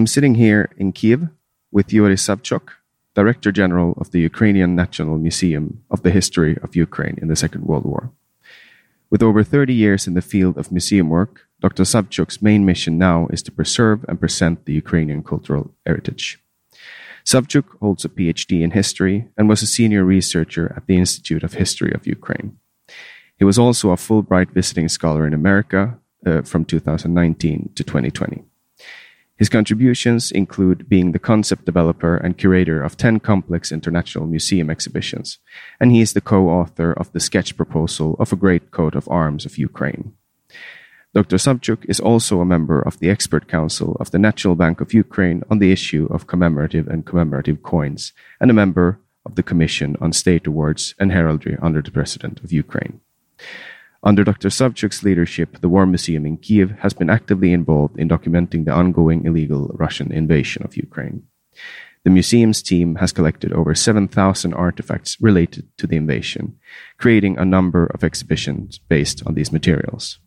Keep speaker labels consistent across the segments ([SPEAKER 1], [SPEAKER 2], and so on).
[SPEAKER 1] I'm sitting here in Kiev with Yurii Savchuk, Director General of the Ukrainian National Museum of the History of Ukraine in the Second World War. With over 30 years in the field of museum work, Dr. Savchuk's main mission now is to preserve and present the Ukrainian cultural heritage. Savchuk holds a PhD in history and was a senior researcher at the Institute of History of Ukraine. He was also a Fulbright visiting scholar in America uh, from 2019 to 2020. His contributions include being the concept developer and curator of 10 complex international museum exhibitions, and he is the co author of the sketch proposal of a great coat of arms of Ukraine. Dr. Savchuk is also a member of the expert council of the National Bank of Ukraine on the issue of commemorative and commemorative coins, and a member of the Commission on State Awards and Heraldry under the President of Ukraine. Under Dr. Savchuk's leadership, the War Museum in Kiev has been actively involved in documenting the ongoing illegal Russian invasion of Ukraine. The museum's team has collected over 7,000 artifacts related to the invasion, creating a number of exhibitions based on these materials.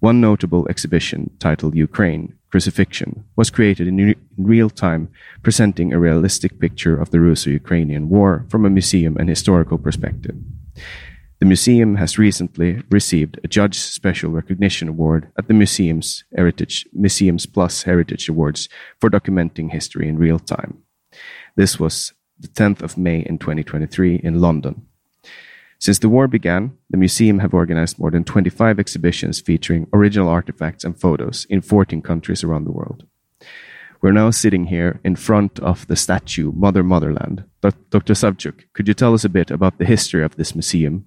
[SPEAKER 1] One notable exhibition, titled Ukraine Crucifixion, was created in, re- in real time, presenting a realistic picture of the Russo Ukrainian War from a museum and historical perspective. The museum has recently received a Judge Special Recognition Award at the museum's Heritage Museums Plus Heritage Awards for documenting history in real time. This was the 10th of May in 2023 in London. Since the war began, the museum have organized more than 25 exhibitions featuring original artifacts and photos in 14 countries around the world. We're now sitting here in front of the statue Mother Motherland. Dr. Savchuk, could you tell us a bit about the history of this museum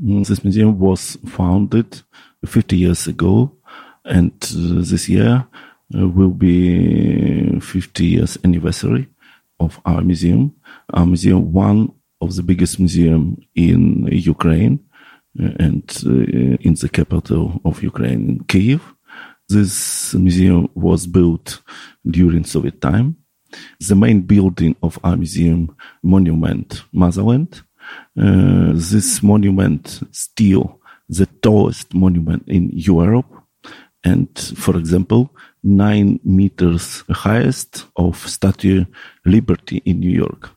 [SPEAKER 2] This museum was founded 50 years ago, and uh, this year uh, will be 50 years anniversary of our museum. Our museum, one of the biggest museum in Ukraine uh, and uh, in the capital of Ukraine, in Kiev. This museum was built during Soviet time. The main building of our museum, monument Motherland, uh, this monument still the tallest monument in Europe. And for example, nine meters highest of Statue Liberty in New York,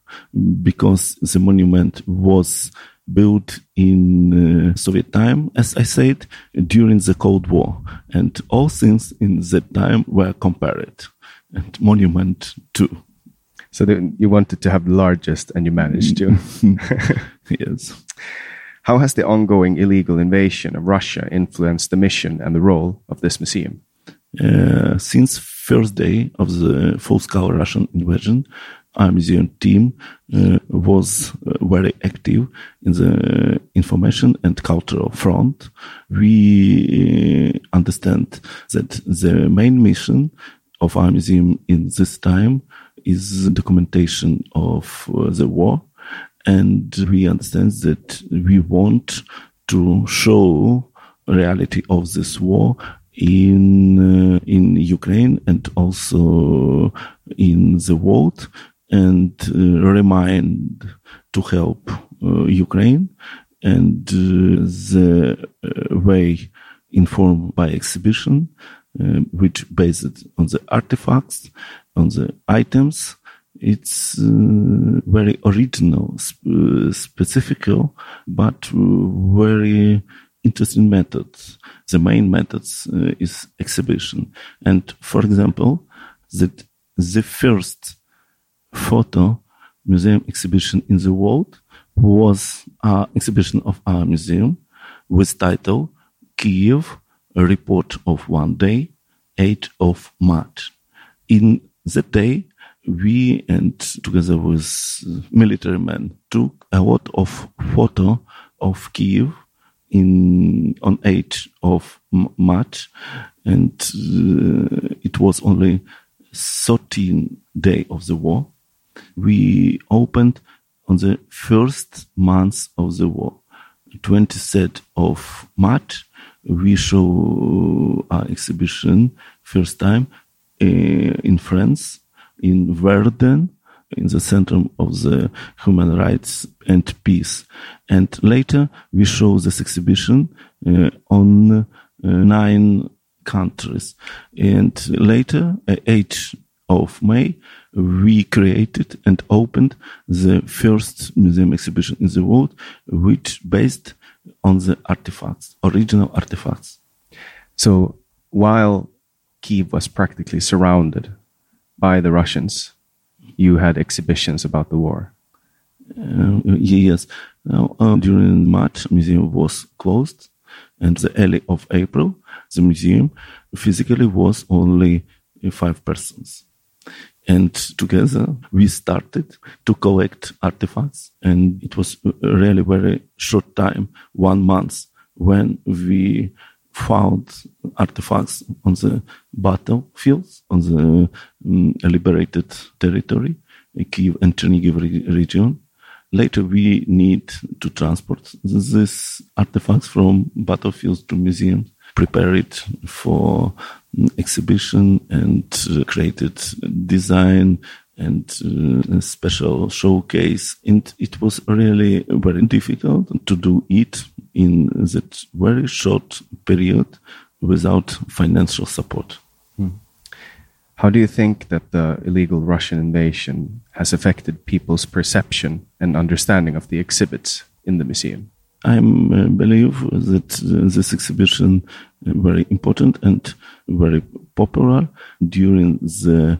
[SPEAKER 2] because the monument was built in uh, Soviet time, as I said, during the Cold War, and all things in that time were compared, and monument too.
[SPEAKER 1] So you wanted to have the largest, and you managed to.
[SPEAKER 2] yes.
[SPEAKER 1] How has the ongoing illegal invasion of Russia influenced the mission and the role of this museum?
[SPEAKER 2] Uh, since first day of the full-scale Russian invasion, our museum team uh, was uh, very active in the information and cultural front. We uh, understand that the main mission of our museum in this time is documentation of uh, the war. And we understand that we want to show reality of this war in uh, in Ukraine and also in the world and uh, remind to help uh, Ukraine and uh, the uh, way informed by exhibition which based on the artifacts on the items it's uh, very original sp- uh, specific but uh, very interesting methods the main methods uh, is exhibition. And for example, that the first photo museum exhibition in the world was an exhibition of our museum with title Kiev, a report of one day, 8th of March. In that day, we and together with military men took a lot of photo of Kiev in on 8th of March, and uh, it was only 13 day of the war. We opened on the first month of the war, 23rd of March. We show our exhibition first time in France, in Verdun, in the center of the human rights and peace. And later we show this exhibition uh, on uh, nine countries. And later, uh, 8th of May, we created and opened the first museum exhibition in the world, which based on the artifacts, original artifacts.
[SPEAKER 1] So while Kiev was practically surrounded by the Russians, you had exhibitions about the war.
[SPEAKER 2] Uh, yes. Now, uh, during March, museum was closed, and the early of April, the museum physically was only five persons. And together we started to collect artifacts, and it was really very short time, one month, when we found artifacts on the battlefields, on the um, liberated territory, Kiev and Chernihiv re region. Later, we need to transport these artifacts from battlefields to museums, prepare it for exhibition and uh, created design and uh, special showcase. And it was really very difficult to do it in that very short period without financial support. Hmm.
[SPEAKER 1] How do you think that the illegal Russian invasion has affected people's perception and understanding of the exhibits in the museum?
[SPEAKER 2] I uh, believe that uh, this exhibition uh, very important and very popular during the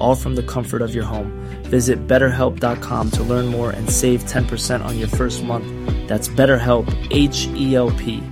[SPEAKER 3] all from the comfort of your home. Visit betterhelp.com to learn more and save 10% on your first month. That's BetterHelp, H E L P.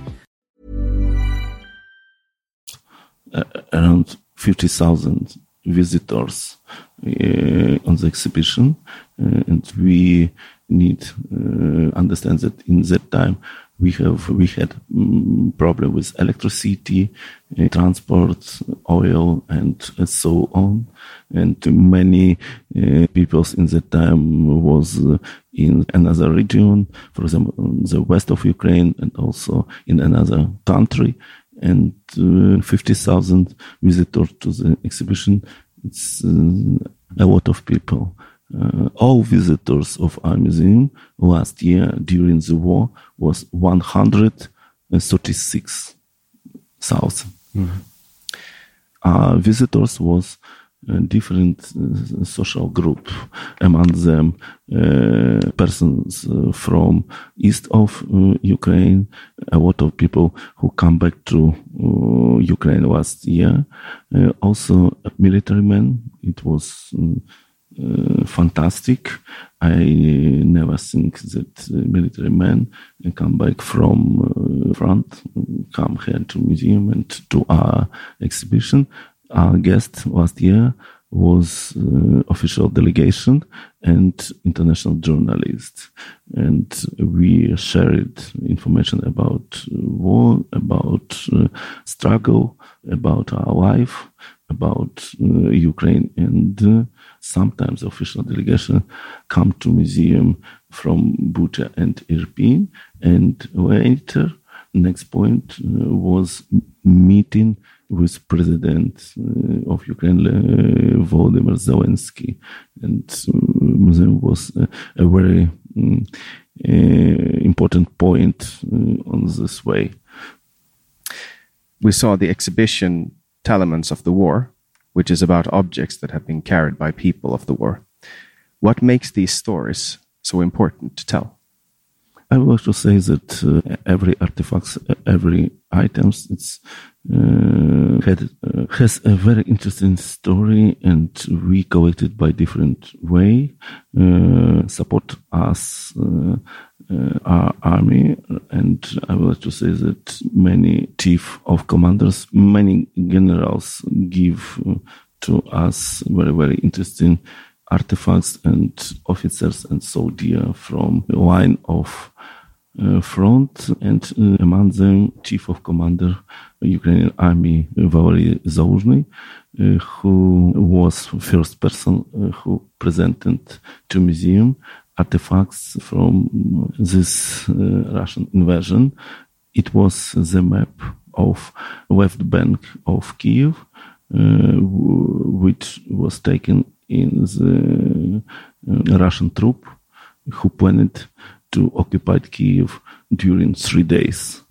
[SPEAKER 2] uh, around 50,000 visitors uh, on the exhibition. Uh, and we need uh, understand that in that time we have we had um, problem with electricity, uh, transport, oil, and so on. And many uh, peoples in that time was uh, in another region, for example, the west of Ukraine, and also in another country and uh, 50,000 visitors to the exhibition. It's uh, a lot of people. Uh, all visitors of our museum last year during the war was 136,000. Mm -hmm. our visitors was a different uh, social group among them uh, persons uh, from east of uh, Ukraine a lot of people who come back to uh, Ukraine last year also military men it was um, fantastic. I never think that military men come back from front come here to museum and to our exhibition. Our guest last year was uh, official delegation and international journalists and we shared information about war about uh, struggle about our life about uh, ukraine and uh, sometimes official delegation come to museum from bucha and irpin and later next point uh, was meeting with President uh, of Ukraine, uh, Volodymyr Zelensky. And museum was a, a very um, important point on this way.
[SPEAKER 1] We saw the exhibition Telements of the War, which is about objects that have been carried by people of the war. What makes these stories so important to tell?
[SPEAKER 2] I would like to say that uh, every artifact, every items, it's uh, had uh, has a very interesting story, and we collected by different way. Uh, support us. Uh, uh, our army, and I would like to say that many chief of commanders, many generals give to us very, very interesting artifacts and officers and soldiers from the line of uh, front and uh, among them chief of commander Ukrainian army Valery Zaluzhny, uh, who was first person who presented to museum artifacts from this Russian invasion. It was the map of left bank of Kiev, which was taken in the Russian troop who planned to occupy Kiev during three days.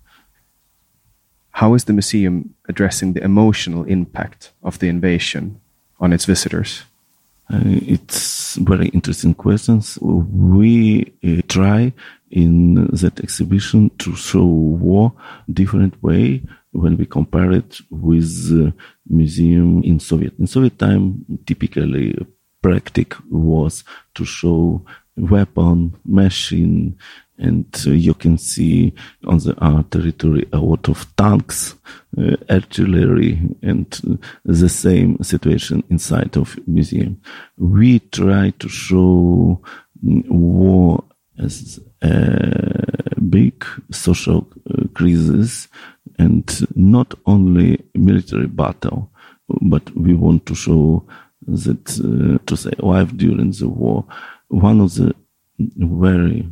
[SPEAKER 1] How is the museum addressing the emotional impact of the invasion on its visitors?
[SPEAKER 2] Uh, it's very interesting questions. We uh, try in that exhibition to show war different way when we compare it with the museum in Soviet. In Soviet time, typically practice was to show weapon, machine, and uh, you can see on the our territory a lot of tanks, uh, artillery, and uh, the same situation inside of museum. We try to show mm, war as a big social crisis and not only military battle, but we want to show that uh, to say life during the war. One of the very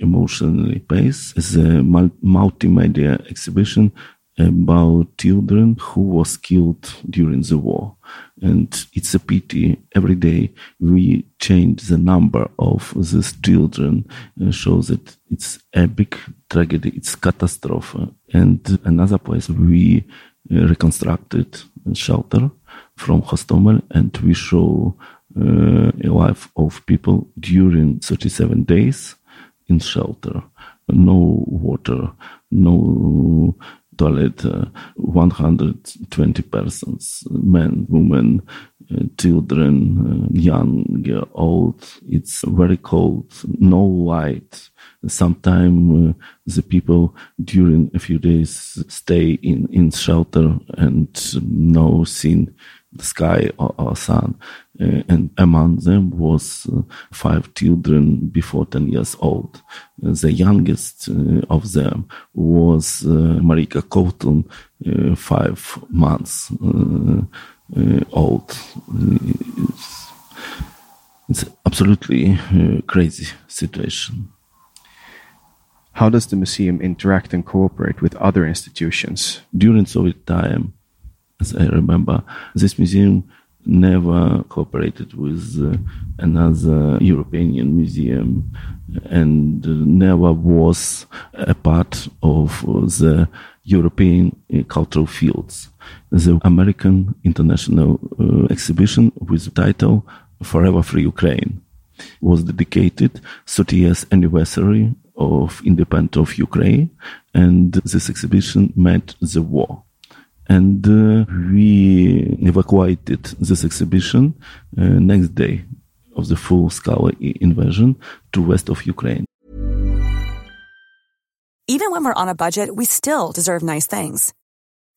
[SPEAKER 2] emotionally based is a multimedia exhibition about children who was killed during the war. And it's a pity every day we change the number of these children, uh, shows that it's a big tragedy, it's catastrophe. And another place we uh, reconstructed a shelter from Hostomel and we show uh, a life of people during 37 days in shelter. No water, no toilet, uh, 120 persons, men, women, uh, children, uh, young, old. It's very cold, no light. Sometimes uh, the people during a few days stay in, in shelter and no scene the sky or, or sun. Uh, and among them was uh, five children before 10 years old. Uh, the youngest uh, of them was uh, Marika Colton, uh, five months old. It's, it's absolutely crazy situation.
[SPEAKER 1] How does the museum interact and cooperate with other institutions?
[SPEAKER 2] During Soviet time, as I remember, this museum never cooperated with uh, another European museum and never was a part of the European uh, cultural fields. the American International uh, Exhibition with the title Forever Free Ukraine. was dedicated 30 years anniversary of independence of Ukraine, and this exhibition met the war. And uh, we evacuated this exhibition uh, next day of the full-scale invasion to west of Ukraine.
[SPEAKER 4] Even when we're on a budget, we still deserve nice things.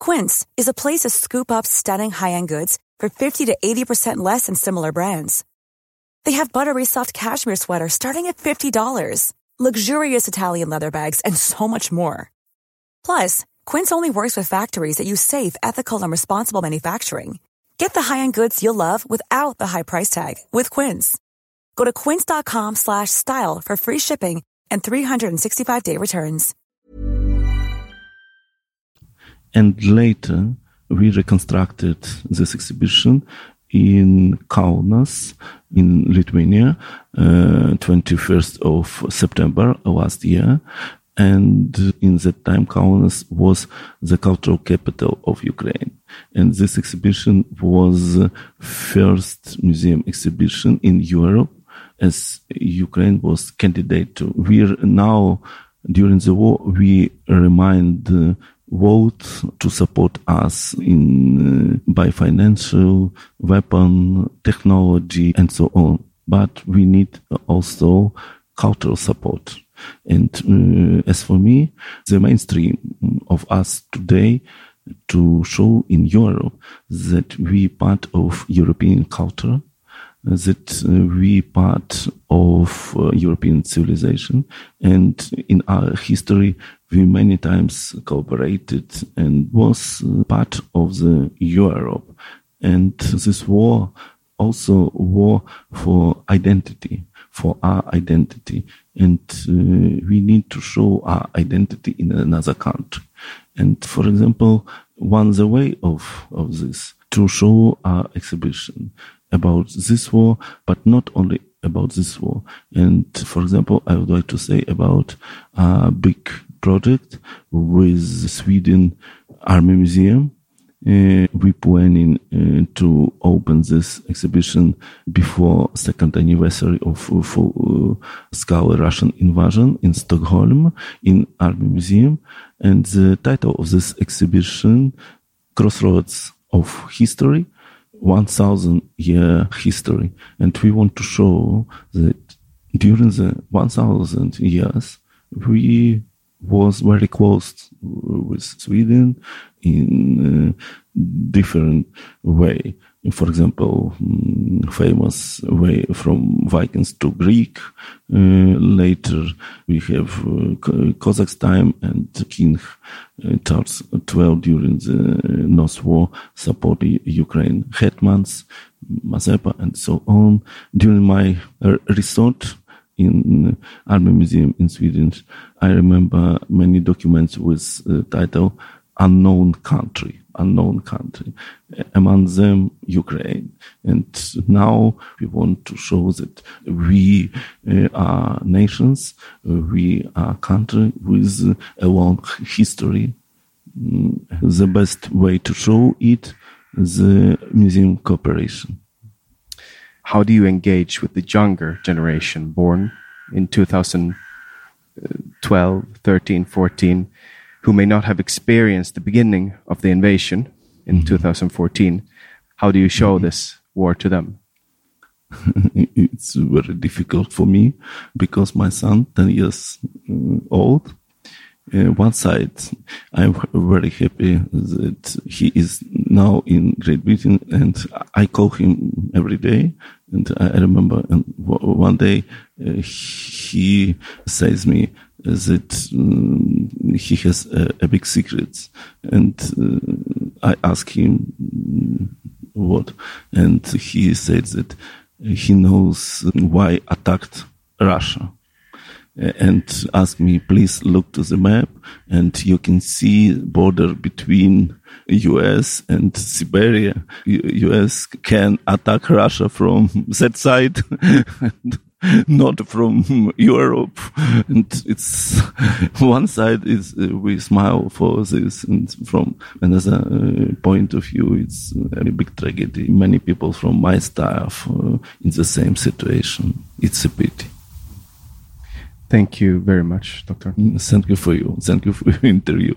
[SPEAKER 4] Quince is a place to scoop up stunning high-end goods for 50 to 80% less than similar brands. They have buttery soft cashmere sweaters starting at $50, luxurious Italian leather bags, and so much more. Plus, Quince only works with factories that use safe, ethical, and responsible manufacturing. Get the high-end goods you'll love without the high price tag with Quince. Go to quince.com/style for free shipping and 365-day returns.
[SPEAKER 2] And later, we reconstructed this exhibition in Kaunas in Lithuania, uh, 21st of September last year. And in that time, Kaunas was the cultural capital of Ukraine. And this exhibition was first museum exhibition in Europe as Ukraine was candidate to. We're now, during the war, we remind uh, vote to support us in uh, by financial weapon technology and so on but we need also cultural support and uh, as for me the mainstream of us today to show in europe that we part of european culture that uh, we part of uh, European civilization and in our history we many times cooperated and was part of the Europe. And this war also war for identity, for our identity. And uh, we need to show our identity in another country. And for example, one the way of, of this to show our exhibition about this war, but not only about this war. And for example, I would like to say about a big project with the Sweden Army Museum. Uh, we planning uh, to open this exhibition before second anniversary of full uh, scale Russian invasion in Stockholm in Army Museum. And the title of this exhibition, Crossroads of History, 1000 year history. And we want to show that during the 1000 years, we was very close with Sweden in different way. For example, mm, famous way from Vikings to Greek. Uh, later, we have uh, Kazakhstan and King uh, Charles XII during the North War supported Ukraine hetmans, Mazepa, and so on. During my research, in Army Museum in Sweden. I remember many documents with the title unknown country, unknown country, among them Ukraine. And now we want to show that we uh, are nations, uh, we are country with a long history. Mm, the best way to show it, the museum cooperation
[SPEAKER 1] how do you engage with the younger generation born in 2012, 13, 14, who may not have experienced the beginning of the invasion in mm -hmm. 2014? How do you show mm -hmm. this war to them?
[SPEAKER 2] it's very difficult for me because my son, 10 years uh, old, uh, one side, I'm very happy that he is now in Great Britain and I call him every day. And I remember and one day uh, he says me that um, he has a, a, big secret and uh, I ask him mm, what. And he said that he knows why attacked Russia and ask me, please look to the map and you can see border between US and Siberia. US can attack Russia from that side. not from Europe. And it's one side is uh, we smile for this, and from another uh, point of view, it's a big tragedy. Many people from my staff uh, in the same situation. It's a pity.
[SPEAKER 1] Thank you very much, Doctor.
[SPEAKER 2] Mm, thank you for you. Thank you for your interview.